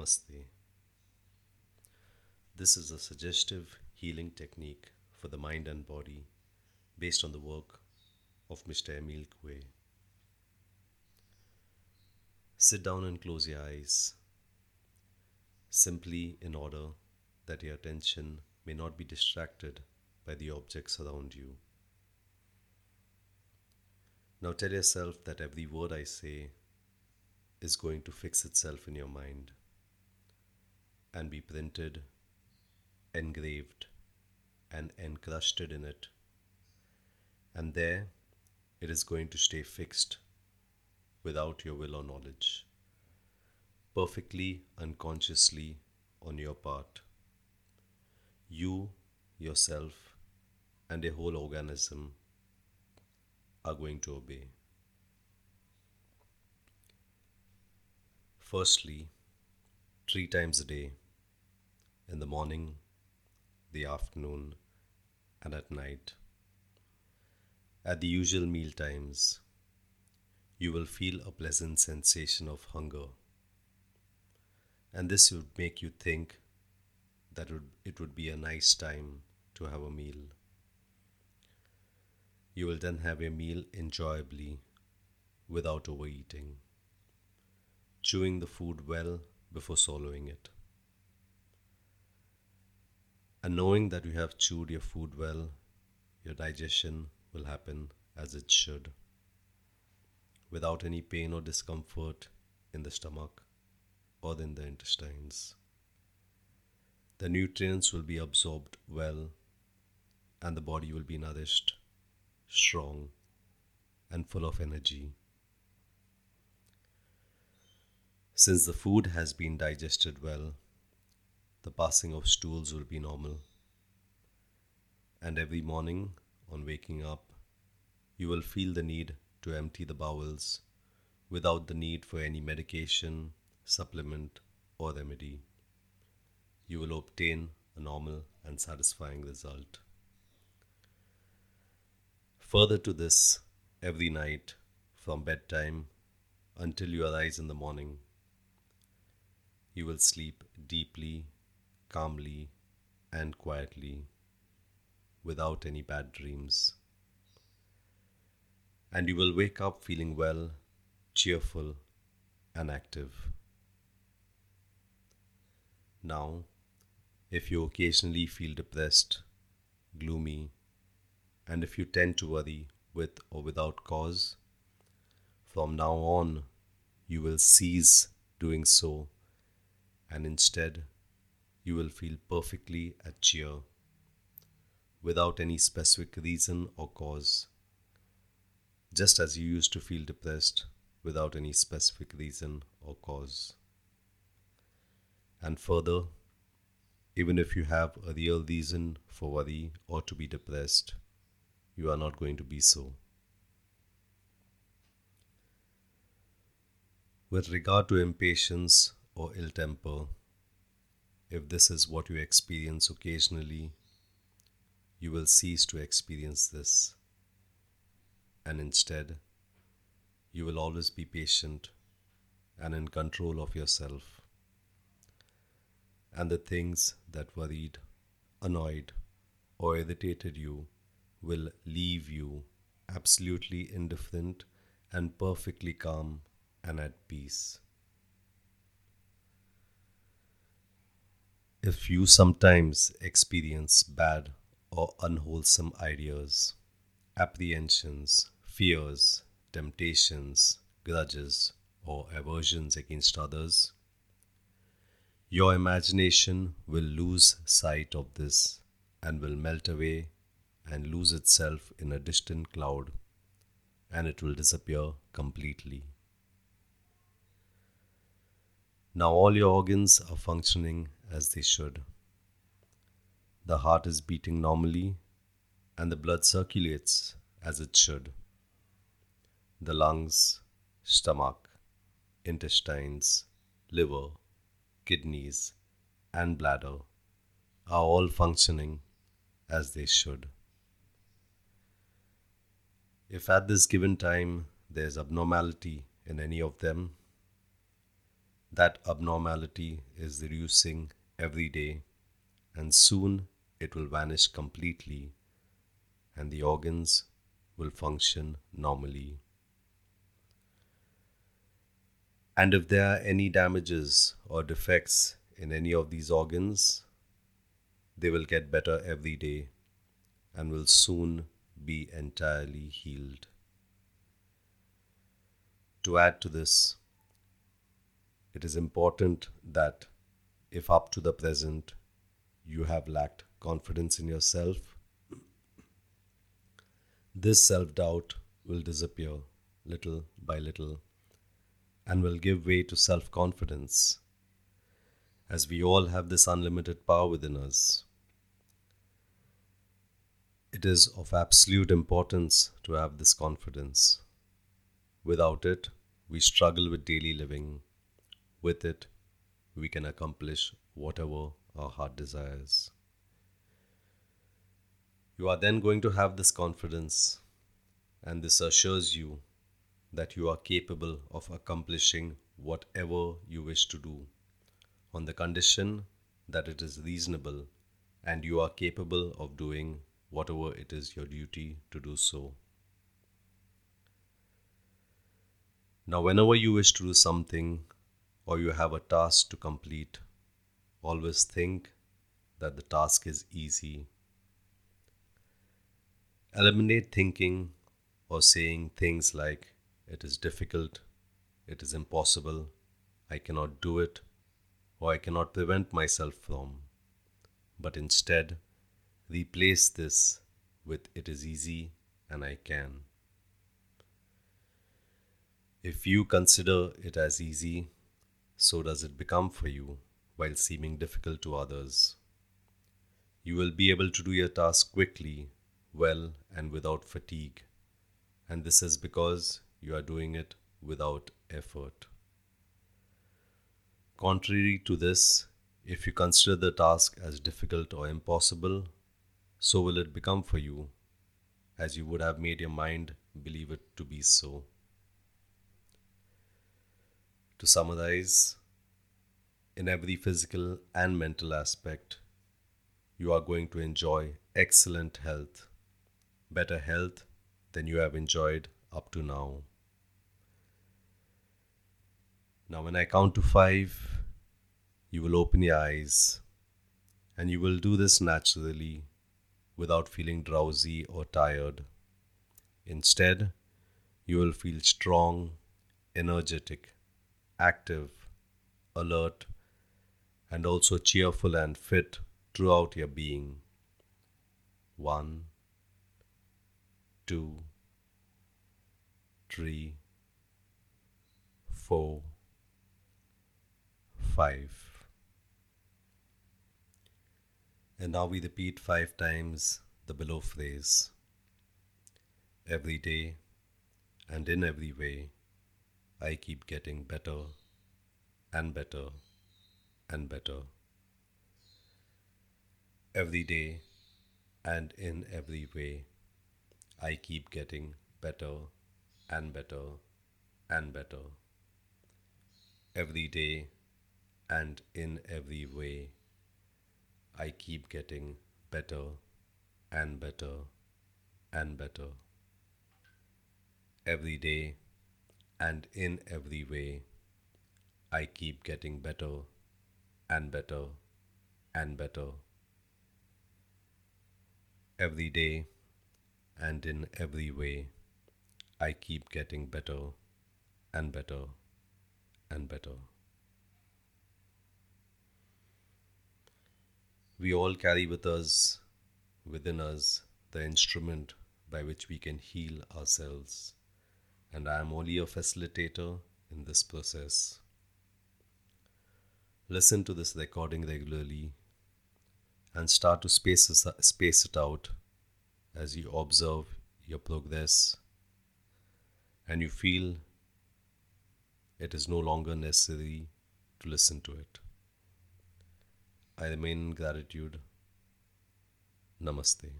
Namaste. This is a suggestive healing technique for the mind and body based on the work of Mr. Emile Coué. Sit down and close your eyes, simply in order that your attention may not be distracted by the objects around you. Now tell yourself that every word I say is going to fix itself in your mind and be printed, engraved, and encrusted in it. And there it is going to stay fixed without your will or knowledge, perfectly unconsciously on your part. You, yourself, and a whole organism are going to obey. Firstly, three times a day in the morning, the afternoon, and at night. At the usual meal times, you will feel a pleasant sensation of hunger, and this would make you think that it would be a nice time to have a meal. You will then have a meal enjoyably without overeating chewing the food well before swallowing it. And knowing that you have chewed your food well, your digestion will happen as it should, without any pain or discomfort in the stomach or in the intestines. The nutrients will be absorbed well, and the body will be nourished, strong, and full of energy. Since the food has been digested well, the passing of stools will be normal. And every morning, on waking up, you will feel the need to empty the bowels without the need for any medication, supplement, or remedy. You will obtain a normal and satisfying result. Further to this, every night, from bedtime until you arise in the morning, you will sleep deeply, calmly, and quietly without any bad dreams. And you will wake up feeling well, cheerful, and active. Now, if you occasionally feel depressed, gloomy, and if you tend to worry with or without cause, from now on you will cease doing so and instead you will feel perfectly at cheer without any specific reason or cause, just as you used to feel depressed without any specific reason or cause. And further, even if you have a real reason for worry or to be depressed, you are not going to be so. With regard to impatience, or ill temper, if this is what you experience occasionally, you will cease to experience this. And instead, you will always be patient and in control of yourself. And the things that worried, annoyed, or irritated you will leave you absolutely indifferent and perfectly calm and at peace. If you sometimes experience bad or unwholesome ideas, apprehensions, fears, temptations, grudges, or aversions against others, your imagination will lose sight of this and will melt away and lose itself in a distant cloud, and it will disappear completely. Now all your organs are functioning as they should. The heart is beating normally and the blood circulates as it should. The lungs, stomach, intestines, liver, kidneys, and bladder are all functioning as they should. If at this given time there is abnormality in any of them, that abnormality is reducing every day, and soon it will vanish completely, and the organs will function normally. And if there are any damages or defects in any of these organs, they will get better every day and will soon be entirely healed. To add to this, it is important that if up to the present you have lacked confidence in yourself, this self doubt will disappear little by little and will give way to self confidence, as we all have this unlimited power within us. It is of absolute importance to have this confidence. Without it, we struggle with daily living. With it, we can accomplish whatever our heart desires. You are then going to have this confidence, and this assures you that you are capable of accomplishing whatever you wish to do, on the condition that it is reasonable and you are capable of doing whatever it is your duty to do so. Now, whenever you wish to do something or you have a task to complete, always think that the task is easy. Eliminate thinking or saying things like, it is difficult, it is impossible, I cannot do it, or I cannot prevent myself from. But instead, replace this with it is easy and I can. If you consider it as easy, so does it become for you while seeming difficult to others. You will be able to do your task quickly, well, and without fatigue, and this is because you are doing it without effort. Contrary to this, if you consider the task as difficult or impossible, so will it become for you, as you would have made your mind believe it to be so. To summarize, in every physical and mental aspect, you are going to enjoy excellent health, better health than you have enjoyed up to now. Now, when I count to five, you will open your eyes and you will do this naturally without feeling drowsy or tired. Instead, you will feel strong, energetic, active, alert, and also cheerful and fit throughout your being. One, two, three, four, five. And now we repeat five times the below phrase. Every day and in every way, I keep getting better and better and better. Every day and in every way, I keep getting better and better and better. Every day and in every way, I keep getting better and better and better. Every day and in every way, I keep getting better and better and better. Every day and in every way, I keep getting better and better and better. We all carry with us, within us, the instrument by which we can heal ourselves, and I am only a facilitator in this process. Listen to this recording regularly and start to space, space it out as you observe your progress and you feel it is no longer necessary to listen to it. I remain in gratitude. Namaste.